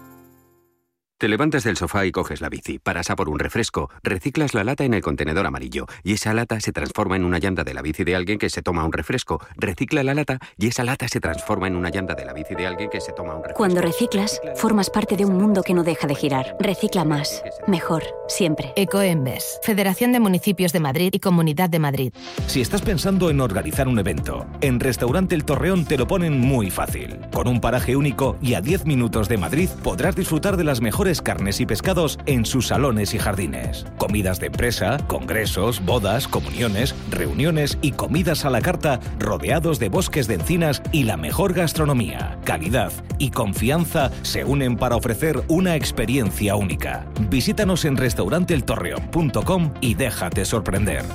Te levantas del sofá y coges la bici, paras a por un refresco, reciclas la lata en el contenedor amarillo y esa lata se transforma en una llanta de la bici de alguien que se toma un refresco, recicla la lata y esa lata se transforma en una llanta de la bici de alguien que se toma un refresco. Cuando reciclas, formas parte de un mundo que no deja de girar. Recicla más, mejor, siempre. Ecoembes, Federación de Municipios de Madrid y Comunidad de Madrid. Si estás pensando en organizar un evento, en Restaurante El Torreón te lo ponen muy fácil. Con un paraje único y a 10 minutos de Madrid podrás disfrutar de las mejores carnes y pescados en sus salones y jardines. Comidas de empresa, congresos, bodas, comuniones, reuniones y comidas a la carta rodeados de bosques de encinas y la mejor gastronomía. Calidad y confianza se unen para ofrecer una experiencia única. Visítanos en restauranteeltorreón.com y déjate sorprender.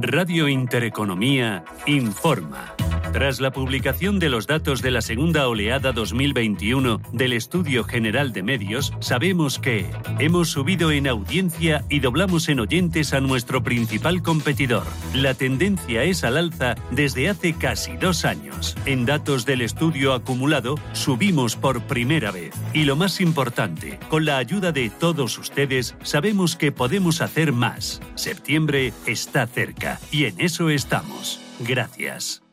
Radio Intereconomía informa. Tras la publicación de los datos de la segunda oleada 2021 del Estudio General de Medios, sabemos que hemos subido en audiencia y doblamos en oyentes a nuestro principal competidor. La tendencia es al alza desde hace casi dos años. En datos del estudio acumulado, subimos por primera vez. Y lo más importante, con la ayuda de todos ustedes, sabemos que podemos hacer más. Septiembre está cerca y en eso estamos. Gracias.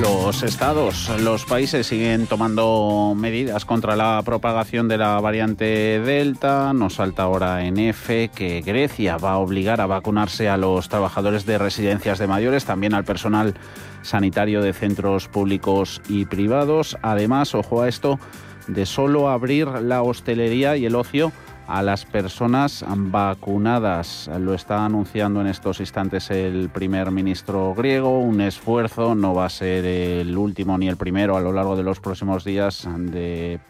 Los estados, los países siguen tomando medidas contra la propagación de la variante Delta. Nos salta ahora en F que Grecia va a obligar a vacunarse a los trabajadores de residencias de mayores, también al personal sanitario de centros públicos y privados. Además, ojo a esto, de solo abrir la hostelería y el ocio a las personas vacunadas. Lo está anunciando en estos instantes el primer ministro griego. Un esfuerzo, no va a ser el último ni el primero a lo largo de los próximos días de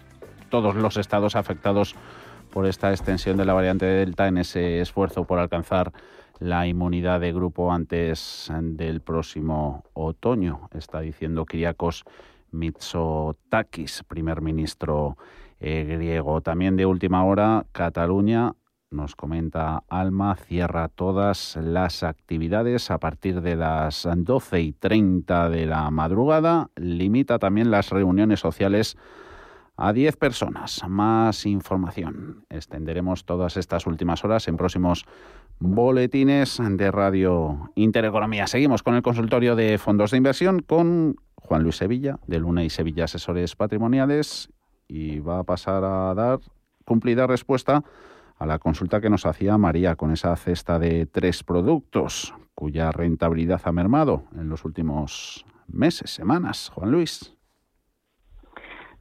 todos los estados afectados por esta extensión de la variante Delta en ese esfuerzo por alcanzar la inmunidad de grupo antes del próximo otoño, está diciendo Kyriakos Mitsotakis, primer ministro eh, griego. También de última hora, Cataluña, nos comenta Alma, cierra todas las actividades a partir de las 12 y 30 de la madrugada, limita también las reuniones sociales a 10 personas. Más información. Extenderemos todas estas últimas horas en próximos boletines de Radio Intereconomía. Seguimos con el consultorio de fondos de inversión con Juan Luis Sevilla, de Luna y Sevilla Asesores Patrimoniales y va a pasar a dar cumplida respuesta a la consulta que nos hacía María con esa cesta de tres productos cuya rentabilidad ha mermado en los últimos meses, semanas. Juan Luis.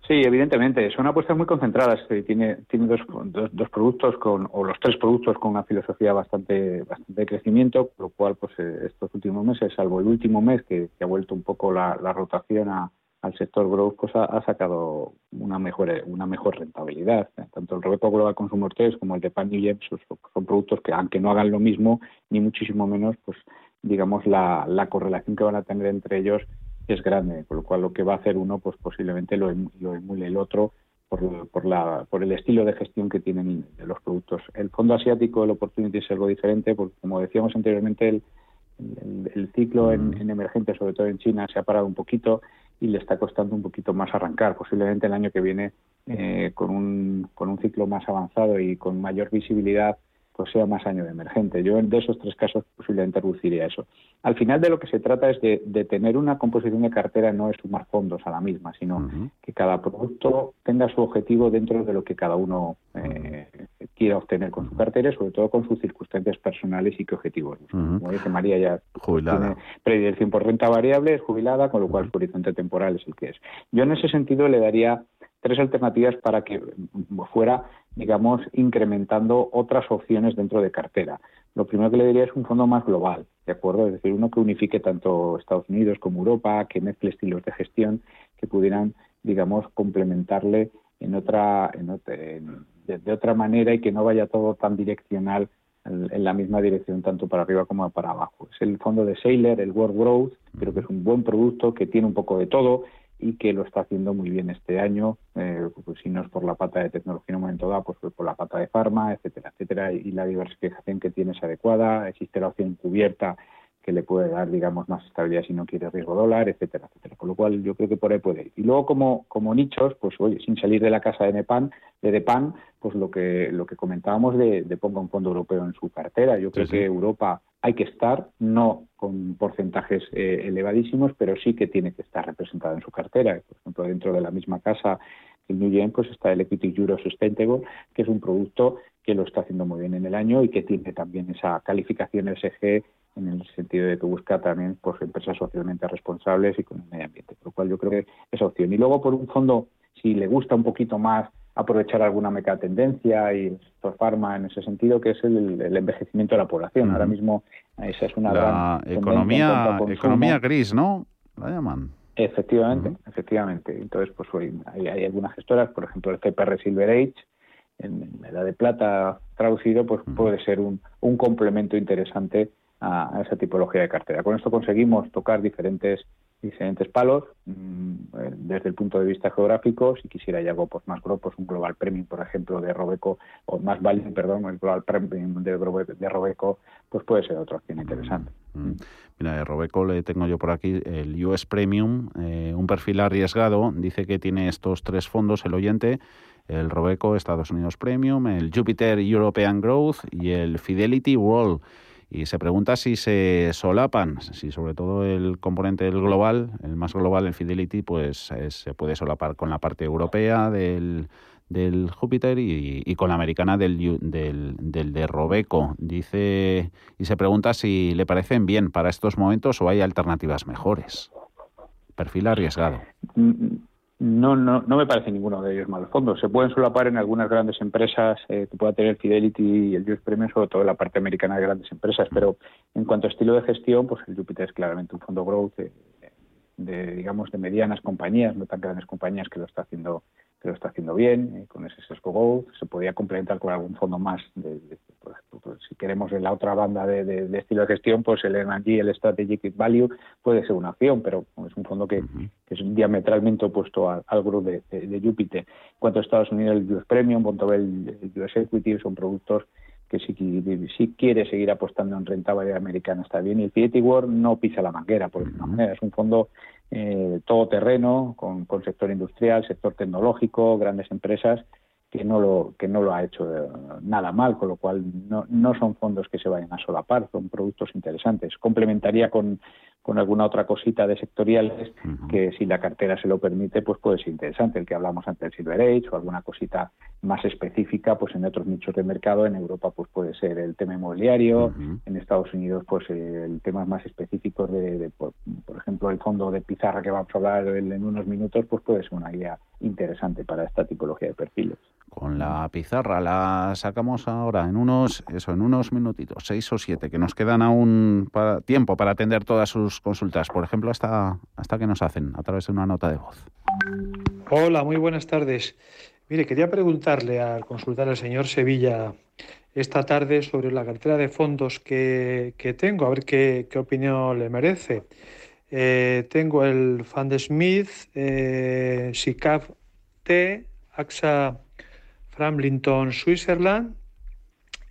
Sí, evidentemente. Son apuestas muy concentradas. Tiene, tiene dos, dos, productos con, o los tres productos con una filosofía bastante, bastante de crecimiento, lo cual, pues eh, estos últimos meses, salvo el último mes que, ha vuelto un poco la, rotación al sector growth, pues ha, sacado una mejor, una mejor rentabilidad. Tanto el Robeco Global Consumer 3 como el de Pan New son, son productos que, aunque no hagan lo mismo, ni muchísimo menos, pues digamos la, la correlación que van a tener entre ellos es grande, con lo cual lo que va a hacer uno, pues posiblemente lo, lo emule el otro por, por, la, por el estilo de gestión que tienen los productos. El fondo asiático, el Opportunity es algo diferente, porque como decíamos anteriormente, el, el, ciclo en, en, emergente, sobre todo en China, se ha parado un poquito y le está costando un poquito más arrancar. Posiblemente el año que viene, eh, con, un, con un ciclo más avanzado y con mayor visibilidad, pues sea más año de emergente. Yo de esos tres casos posiblemente reduciría eso. Al final de lo que se trata es de, tener una composición de cartera, no es sumar fondos a la misma, sino que cada producto tenga su objetivo dentro de lo que cada uno eh, quiera obtener con su cartera y sobre todo con sus circunstancias personales y qué objetivos. Como dice María, ya jubilada. tiene predilección por renta variable, es jubilada, con lo cual su horizonte temporal es el que es. Yo en ese sentido le daría tres alternativas para que fuera, digamos, incrementando otras opciones dentro de cartera. Lo primero que le diría es un fondo más global, ¿de acuerdo? Es decir, uno que unifique tanto Estados Unidos como Europa, que mezcle estilos de gestión que pudieran, digamos, complementarle en otra, en de, otra manera y que no vaya todo tan direccional en, la misma dirección tanto para arriba como para abajo. Es el fondo de Sailor, el World Growth, creo que es un buen producto que tiene un poco de todo y que lo está haciendo muy bien este año, eh, pues si no es por la pata de tecnología en un momento dado, pues por la pata de farma, etcétera, etcétera, y la diversificación que tiene es adecuada, existe la opción cubierta que le puede dar, digamos, más estabilidad si no quiere riesgo dólar, etcétera, etcétera. Con lo cual yo creo que por ahí puede ir. Y luego como, como nichos, pues oye, sin salir de la casa de Nepan, de Depan, pues lo que, lo que comentábamos de, de ponga un fondo europeo en su cartera. Yo creo que Europa hay que estar, no con porcentajes eh, elevadísimos, pero sí que tiene que estar representado en su cartera. Por ejemplo, dentro de la misma casa el New Gen, pues está el Equity Euro Sustainable, que es un producto que lo está haciendo muy bien en el año y que tiene también esa calificación SG en el sentido de que busca también pues, empresas socialmente responsables y con el medio ambiente, por lo cual yo creo que es opción. Y luego, por un fondo, si le gusta un poquito más aprovechar alguna megatendencia y el sector farma en ese sentido, que es el, envejecimiento de la población. Ahora mismo esa es una la economía, economía gris, ¿no? La llaman. Efectivamente, efectivamente. Entonces, pues hay, hay, algunas gestoras, por ejemplo, el CPR Silver Age, en, la edad de plata traducido, pues puede ser un, un complemento interesante a, esa tipología de cartera. Con esto conseguimos tocar diferentes diferentes palos mm, eh, desde el punto de vista geográfico si quisiera ya algo pues más grupo un global premium por ejemplo de Robeco o más value perdón el global premium de, Robeco pues puede ser otra opción interesante mm. mira de Robeco le tengo yo por aquí el US Premium eh, un perfil arriesgado dice que tiene estos tres fondos el oyente el Robeco Estados Unidos Premium el Jupiter European Growth y el Fidelity World y se pregunta si se solapan, si sobre todo el componente del global, el más global, el Fidelity, pues se puede solapar con la parte europea del, del Júpiter y, con la americana del, del, del, de Robeco. Dice y se pregunta si le parecen bien para estos momentos o hay alternativas mejores. Perfil arriesgado. No, no, no me parece ninguno de ellos mal fondo. Se pueden solapar en algunas grandes empresas eh, que pueda tener Fidelity y el US Premium, sobre todo en la parte americana de grandes empresas. Pero en cuanto a estilo de gestión, pues el Jupiter es claramente un fondo growth de, digamos, de medianas compañías, no tan grandes compañías que lo está haciendo que lo está haciendo bien, eh, con ese sesgo growth. Se podría complementar con algún fondo más de, pues, si queremos en la otra banda de, estilo de gestión, pues el M&G, el Strategic Value, puede ser una opción, pero es un fondo que, es diametralmente opuesto al, al grupo de, Júpiter. En cuanto a Estados Unidos, el US Premium, Bontobel, el US Equity, son productos que si, si, quiere seguir apostando en renta variable americana está bien. Y el Fiat World no pisa la manguera, por decirlo manera. Es un fondo eh, todoterreno, con, con sector industrial, sector tecnológico, grandes empresas, que no lo que no lo ha hecho eh, nada mal, con lo cual no, no son fondos que se vayan a solapar, son productos interesantes. Complementaría con, con alguna otra cosita de sectoriales que si la cartera se lo permite, pues puede ser interesante. El que hablamos antes del Silver Age o alguna cosita más específica, pues en otros nichos de mercado, en Europa pues puede ser el tema inmobiliario, en Estados Unidos pues el tema más específico de, por, ejemplo, el fondo de pizarra que vamos a hablar en unos minutos, pues puede ser una guía interesante para esta tipología de perfiles con la pizarra. La sacamos ahora en unos, eso, en unos minutitos, seis o siete, que nos quedan aún para, tiempo para atender todas sus consultas. Por ejemplo, hasta, hasta que nos hacen a través de una nota de voz. Hola, muy buenas tardes. Mire, quería preguntarle al consultar al señor Sevilla esta tarde sobre la cartera de fondos que, tengo, a ver qué, opinión le merece. Eh, tengo el Fund Smith, eh, SICAF T, AXA Framlington, Switzerland,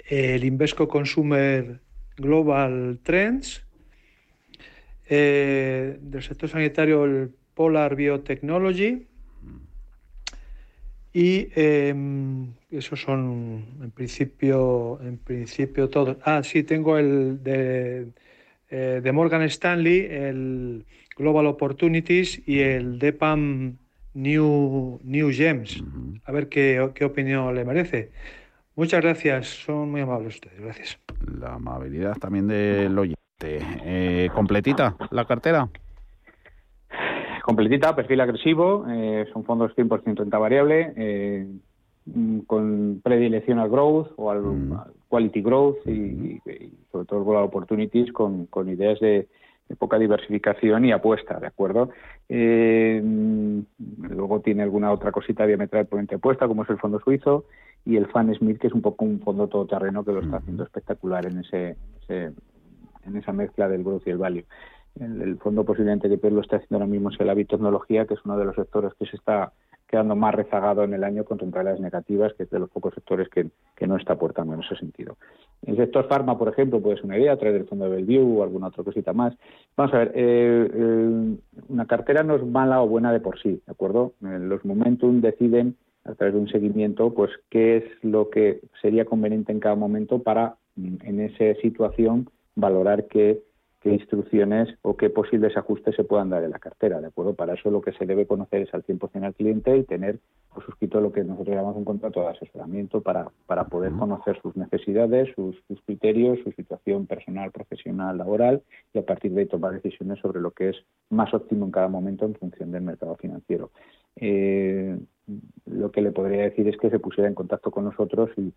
el Invesco Consumer Global Trends, eh, del sector sanitario el Polar Biotechnology. Y em, esos son en principio en principio todos. Ah, sí, tengo el de, eh, de Morgan Stanley, el Global Opportunities y el DEPAM New, New Gems. A ver qué, qué opinión le merece. Muchas gracias, son muy amables ustedes, gracias. La amabilidad también del oyente. Eh, ¿Completita la cartera? Completita, perfil agresivo, eh, son fondos 100% renta variable, eh, con predilección al growth o al, mm. Quality growth y, sobre todo el opportunities con, con ideas de, de poca diversificación y apuesta, ¿de acuerdo? Eh, luego tiene alguna otra cosita diametralmente opuesta, como es el fondo suizo, y el Fan Smith, que es un poco un fondo todoterreno que lo está haciendo espectacular en ese, en esa mezcla del growth y el value. El, fondo posiblemente que lo está haciendo ahora mismo es el Habit Tecnología, que es uno de los sectores que se está quedando más rezagado en el año con rentabilidades negativas, que es de los pocos sectores que, no está aportando en ese sentido. El sector farma, por ejemplo, puede ser una idea a través del fondo de Bellevue o alguna otra cosita más. Vamos a ver, eh, eh, una cartera no es mala o buena de por sí, ¿de acuerdo? Los momentum deciden a través de un seguimiento, pues qué es lo que sería conveniente en cada momento para, en esa situación, valorar que qué instrucciones o qué posibles ajustes se puedan dar en la cartera, ¿de acuerdo? Para eso lo que se debe conocer es al 100% al cliente y tener por suscrito lo que nosotros llamamos un contrato de asesoramiento para, para poder conocer sus necesidades, sus, criterios, su situación personal, profesional, laboral y a partir de ahí tomar decisiones sobre lo que es más óptimo en cada momento en función del mercado financiero. Eh, lo que le podría decir es que se pusiera en contacto con nosotros y,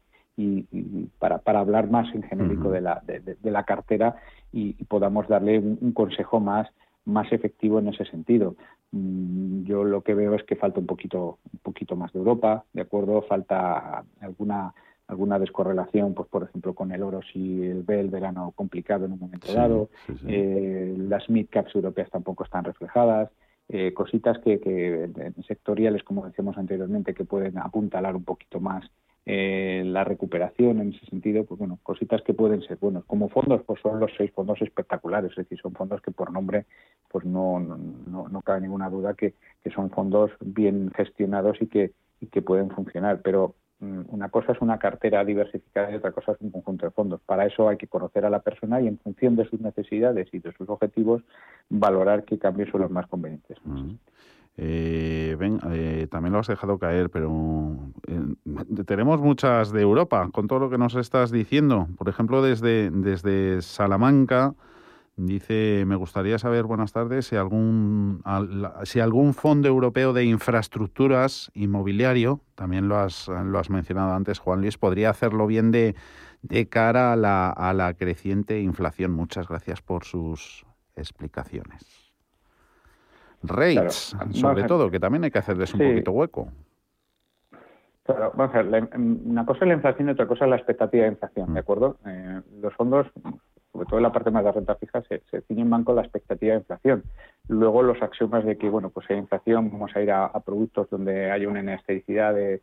para, para, hablar más en genérico de, la, de, la cartera y, podamos darle un, consejo más, más efectivo en ese sentido. Mm, yo lo que veo es que falta un poquito, un poquito más de Europa, ¿de acuerdo? Falta alguna alguna descorrelación, pues por ejemplo con el oro si el ve el verano complicado en un momento dado, Eh, las mid caps europeas tampoco están reflejadas, eh, cositas que, que sectoriales, como decíamos anteriormente, que pueden apuntalar un poquito más eh, la recuperación en ese sentido, pues bueno, cositas que pueden ser buenos. Como fondos, pues son los seis fondos espectaculares, es decir, son fondos que por nombre, pues no, no, no cabe ninguna duda que, que son fondos bien gestionados y que, y que pueden funcionar. Pero una cosa es una cartera diversificada y otra cosa es un conjunto de fondos. Para eso hay que conocer a la persona y en función de sus necesidades y de sus objetivos valorar qué cambios son los más convenientes. Eh, eh, también lo has dejado caer, pero eh, tenemos muchas de Europa, con todo lo que nos estás diciendo. Por ejemplo, desde, desde Salamanca, Dice, me gustaría saber, buenas tardes, si algún, si algún fondo europeo de infraestructuras inmobiliario, también lo has, lo has mencionado antes, Juan Luis, podría hacerlo bien de, de cara a la, a la creciente inflación. Muchas gracias por sus explicaciones. Rates, sobre todo, que también hay que hacerles un poquito hueco. vamos a ver, una cosa es la inflación y otra cosa es la expectativa de inflación, ¿de mm. acuerdo? Eh, los fondos sobre todo la parte más de renta fija, se, se ciñen más con la expectativa de inflación. Luego los axiomas de que, bueno, pues hay inflación, vamos a ir a, productos donde haya una inestabilidad de,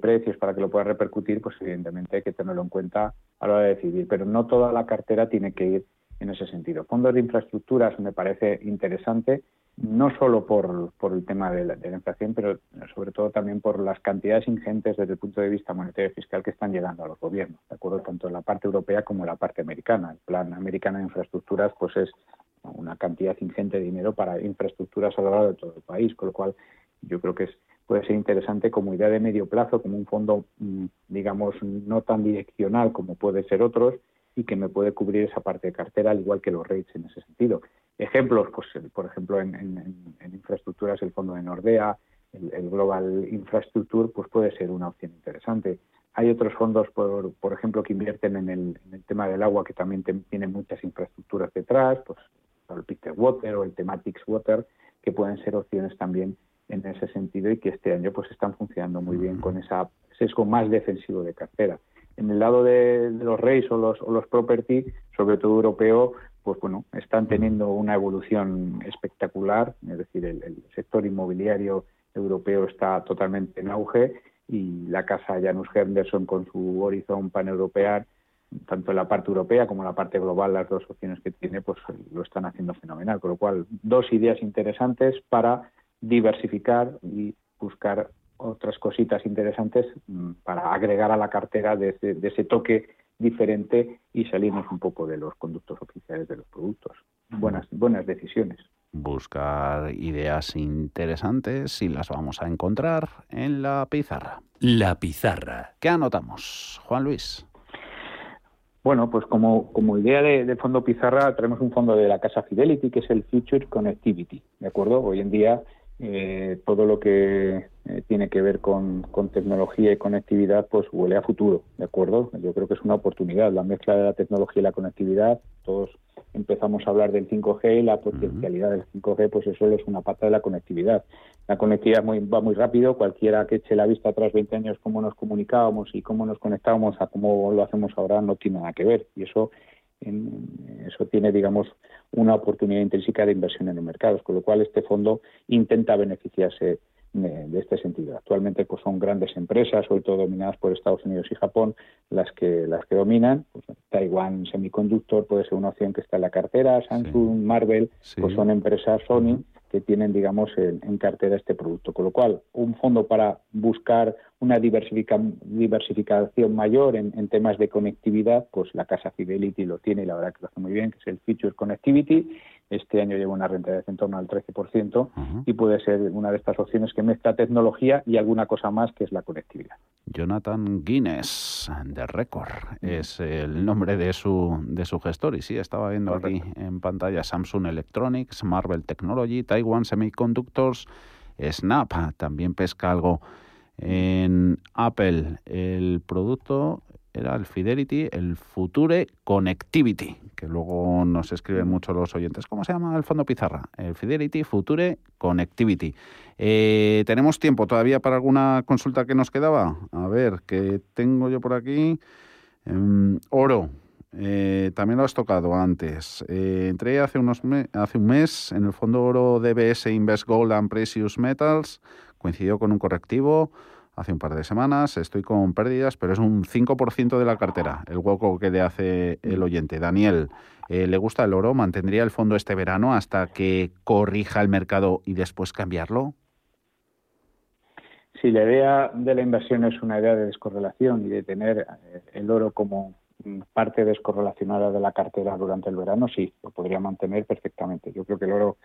precios para que lo pueda repercutir, pues evidentemente hay que tenerlo en cuenta a la hora de decidir. Pero no toda la cartera tiene que ir en ese sentido. Fondos de infraestructuras me parece interesante, no solo por, por el tema de la, de la, inflación, pero sobre todo también por las cantidades ingentes desde el punto de vista monetario y fiscal que están llegando a los gobiernos, de acuerdo tanto en la parte europea como en la parte americana. El plan americano de infraestructuras pues es una cantidad ingente de dinero para infraestructuras a lo largo de todo el país, con lo cual yo creo que es, puede ser interesante como idea de medio plazo, como un fondo, mm, digamos, no tan direccional como puede ser otros, y que me puede cubrir esa parte de cartera, al igual que los rates en ese sentido. Ejemplos, pues por ejemplo, en, en, en infraestructuras, el fondo de Nordea, el, el, Global Infrastructure, pues puede ser una opción interesante. Hay otros fondos, por, por ejemplo, que invierten en el, en el tema del agua, que también te, tienen muchas infraestructuras detrás, pues el Peter Water o el Thematics Water, que pueden ser opciones también en ese sentido y que este año pues están funcionando muy bien con ese sesgo más defensivo de cartera. En el lado de, de los REITs o los, o los property, sobre todo europeo, pues bueno, están teniendo una evolución espectacular, es decir, el, el, sector inmobiliario europeo está totalmente en auge y la casa Janus Henderson con su Horizon paneuropeo, tanto en la parte europea como en la parte global, las dos opciones que tiene, pues lo están haciendo fenomenal. Con lo cual, dos ideas interesantes para diversificar y buscar otras cositas interesantes mm, para agregar a la cartera de ese, de ese toque diferente y salirnos un poco de los conductos oficiales de los productos. Buenas, buenas decisiones. Buscar ideas interesantes y las vamos a encontrar en la pizarra. La pizarra. ¿Qué anotamos, Juan Luis? Bueno, pues como, como idea de, de, fondo pizarra tenemos un fondo de la casa Fidelity que es el Future Connectivity, ¿de acuerdo? Hoy en día eh, todo lo que eh, tiene que ver con, con, tecnología y conectividad, pues huele a futuro, ¿de acuerdo? Yo creo que es una oportunidad, la mezcla de la tecnología y la conectividad. Todos empezamos a hablar del 5G y la potencialidad del 5G, pues eso es una pata de la conectividad. La conectividad muy, va muy rápido, cualquiera que eche la vista atrás 20 años cómo nos comunicábamos y cómo nos conectábamos a cómo lo hacemos ahora no tiene nada que ver. Y eso eso tiene, digamos, una oportunidad intrínseca de inversión en los mercados, con lo cual este fondo intenta beneficiarse de, este sentido. Actualmente pues son grandes empresas, sobre todo dominadas por Estados Unidos y Japón, las que las que dominan. Pues, Taiwan Semiconductor puede ser una opción que está en la cartera, Samsung, sí. Marvel, sí. pues son empresas Sony. Que tienen, digamos, en, en, cartera este producto. Con lo cual, un fondo para buscar una diversifica, diversificación mayor en, en, temas de conectividad, pues la casa Fidelity lo tiene y la verdad que lo hace muy bien, que es el Feature Connectivity. Este año lleva una rentabilidad en torno al 13% uh -huh. y puede ser una de estas opciones que mezcla tecnología y alguna cosa más que es la conectividad. Jonathan Guinness, de Record, es el nombre de su, de su gestor. Y sí, estaba viendo Correcto. aquí en pantalla Samsung Electronics, Marvel Technology, Taiwan Semiconductors, Snap, también pesca algo en Apple. El producto era el Fidelity, el Future Connectivity, que luego nos escriben mucho los oyentes. ¿Cómo se llama el fondo pizarra? El Fidelity Future Connectivity. Eh, ¿Tenemos tiempo todavía para alguna consulta que nos quedaba? A ver, que tengo yo por aquí. Eh, oro. Eh, también lo has tocado antes. Eh, entré hace, unos hace un mes en el fondo oro DBS Invest Gold and Precious Metals. Coincidió con un correctivo hace un par de semanas. Estoy con pérdidas, pero es un 5% de la cartera, el hueco que le hace el oyente. Daniel, eh, ¿le gusta el oro? ¿Mantendría el fondo este verano hasta que corrija el mercado y después cambiarlo? Si la idea de la inversión es una idea de descorrelación y de tener el oro como parte descorrelacionada de la cartera durante el verano, sí, lo podría mantener perfectamente. Yo creo que el oro,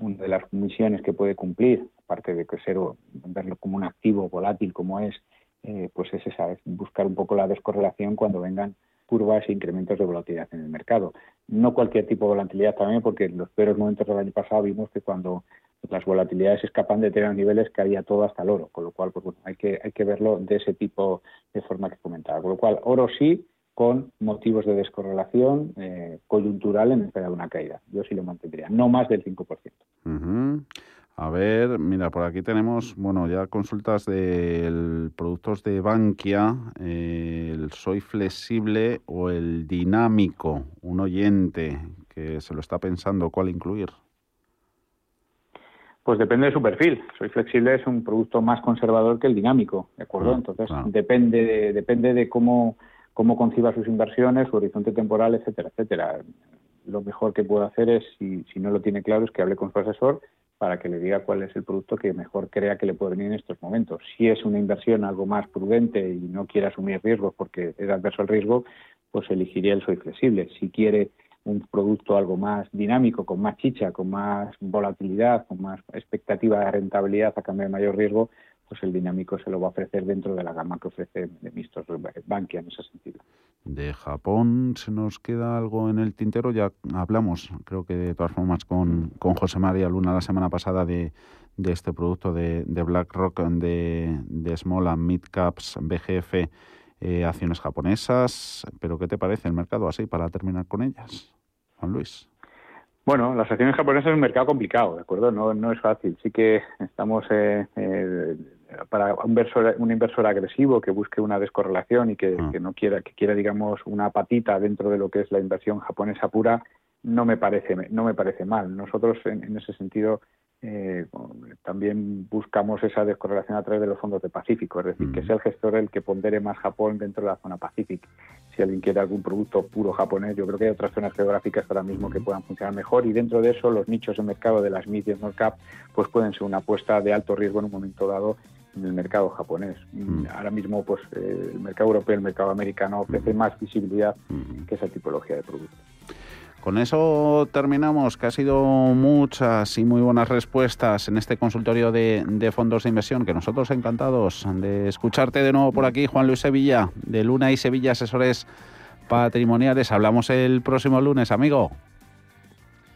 una de las misiones que puede cumplir, aparte de que ser verlo como un activo volátil como es, eh, pues es esa, es buscar un poco la descorrelación cuando vengan curvas e incrementos de volatilidad en el mercado. No cualquier tipo de volatilidad también, porque en los peores momentos del año pasado vimos que cuando las volatilidades escapan de tener niveles caía todo hasta el oro, con lo cual pues bueno, hay que hay que verlo de ese tipo de forma que comentaba. Con lo cual, oro sí, con motivos de descorrelación eh, coyuntural en espera de una caída. Yo sí lo mantendría, no más del 5%. Uh -huh. A ver, mira, por aquí tenemos, bueno, ya consultas de productos de Bankia, eh, el Soy Flexible o el Dinámico, un oyente que se lo está pensando cuál incluir. Pues depende de su perfil. Soy Flexible es un producto más conservador que el dinámico, ¿de acuerdo? Ah, Entonces, claro. depende, de, depende de cómo cómo conciba sus inversiones, su horizonte temporal, etcétera, etcétera. lo mejor que puede hacer es, si, si no lo tiene claro, es que hable con su asesor para que le diga cuál es el producto que mejor crea que le puede venir en estos momentos. Si es una inversión algo más prudente y no quiere asumir riesgos porque es adverso al riesgo, pues elegiría el soy flexible. Si quiere un producto algo más dinámico, con más chicha, con más volatilidad, con más expectativa de rentabilidad a cambio de mayor riesgo, pues el dinámico se lo va a ofrecer dentro de la gama que ofrece de mixtos Bankia en ese sentido. De Japón se nos queda algo en el tintero, ya hablamos, creo que de todas formas con, con José María Luna la semana pasada de, de este producto de, de BlackRock, de, de Small and Mid Caps, BGF, eh, acciones japonesas, pero ¿qué te parece el mercado así para terminar con ellas, Juan Luis? Bueno, las acciones japonesas es un mercado complicado, ¿de acuerdo? No, no es fácil. Sí que estamos eh, eh, para un inversor, un inversor agresivo que busque una descorrelación y que, ah. que, no quiera, que quiera, digamos, una patita dentro de lo que es la inversión japonesa pura, no me parece, no me parece mal. Nosotros, en, en ese sentido, eh, también buscamos esa descorrelación a través de los fondos de Pacífico, es decir, que sea el gestor el que pondere más Japón dentro de la zona Pacífica. Si alguien quiere algún producto puro japonés, yo creo que hay otras zonas geográficas ahora mismo que puedan funcionar mejor y dentro de eso los nichos de mercado de las mid y small cap pues pueden ser una apuesta de alto riesgo en un momento dado en el mercado japonés. Ahora mismo pues eh, el mercado europeo, el mercado americano ofrece más visibilidad que esa tipología de producto. Con eso terminamos, que ha sido muchas y muy buenas respuestas en este consultorio de, fondos de inversión, que nosotros encantados de escucharte de nuevo por aquí, Juan Luis Sevilla, de Luna y Sevilla Asesores Patrimoniales. Hablamos el próximo lunes, amigo.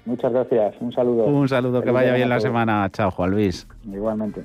Muchas gracias, un saludo. Un saludo, que vaya bien la semana. Chao, Juan Luis. Igualmente.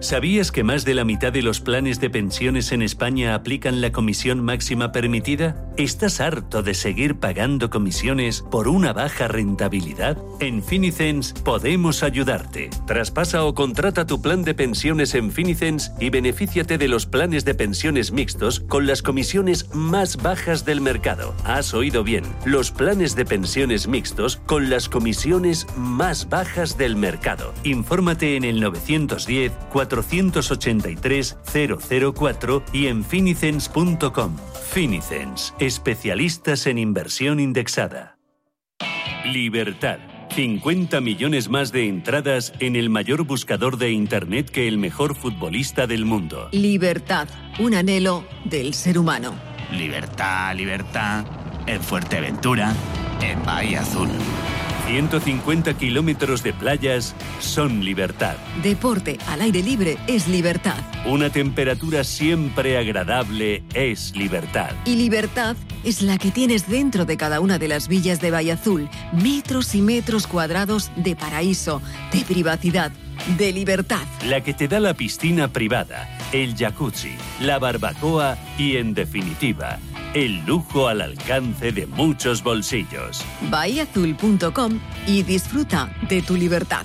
¿Sabías que más de la mitad de los planes de pensiones en España aplican la comisión máxima permitida? ¿Estás harto de seguir pagando comisiones por una baja rentabilidad? En Finicens podemos ayudarte. Traspasa o contrata tu plan de pensiones en Finicens y benefíciate de los planes de pensiones mixtos con las comisiones más bajas del mercado. Has oído bien, los planes de pensiones mixtos con las comisiones más bajas del mercado. Infórmate en el 910 483 004 y en finicens.com. Finicens, especialistas en inversión indexada. Libertad. 50 millones más de entradas en el mayor buscador de Internet que el mejor futbolista del mundo. Libertad, un anhelo del ser humano. Libertad, libertad, en Fuerteventura, en Bahía Azul. 150 kilómetros de playas son libertad. Deporte al aire libre es libertad. Una temperatura siempre agradable es libertad. Y libertad es la que tienes dentro de cada una de las villas de Valle Azul. Metros y metros cuadrados de paraíso, de privacidad, de libertad. La que te da la piscina privada, el jacuzzi, la barbacoa y, en definitiva, el lujo al alcance de muchos bolsillos. Bahiazul.com y disfruta de tu libertad.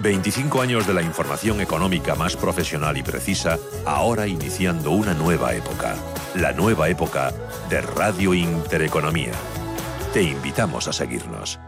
25 años de la información económica más profesional y precisa, ahora iniciando una nueva época. La nueva época de Radio Intereconomía. Te invitamos a seguirnos.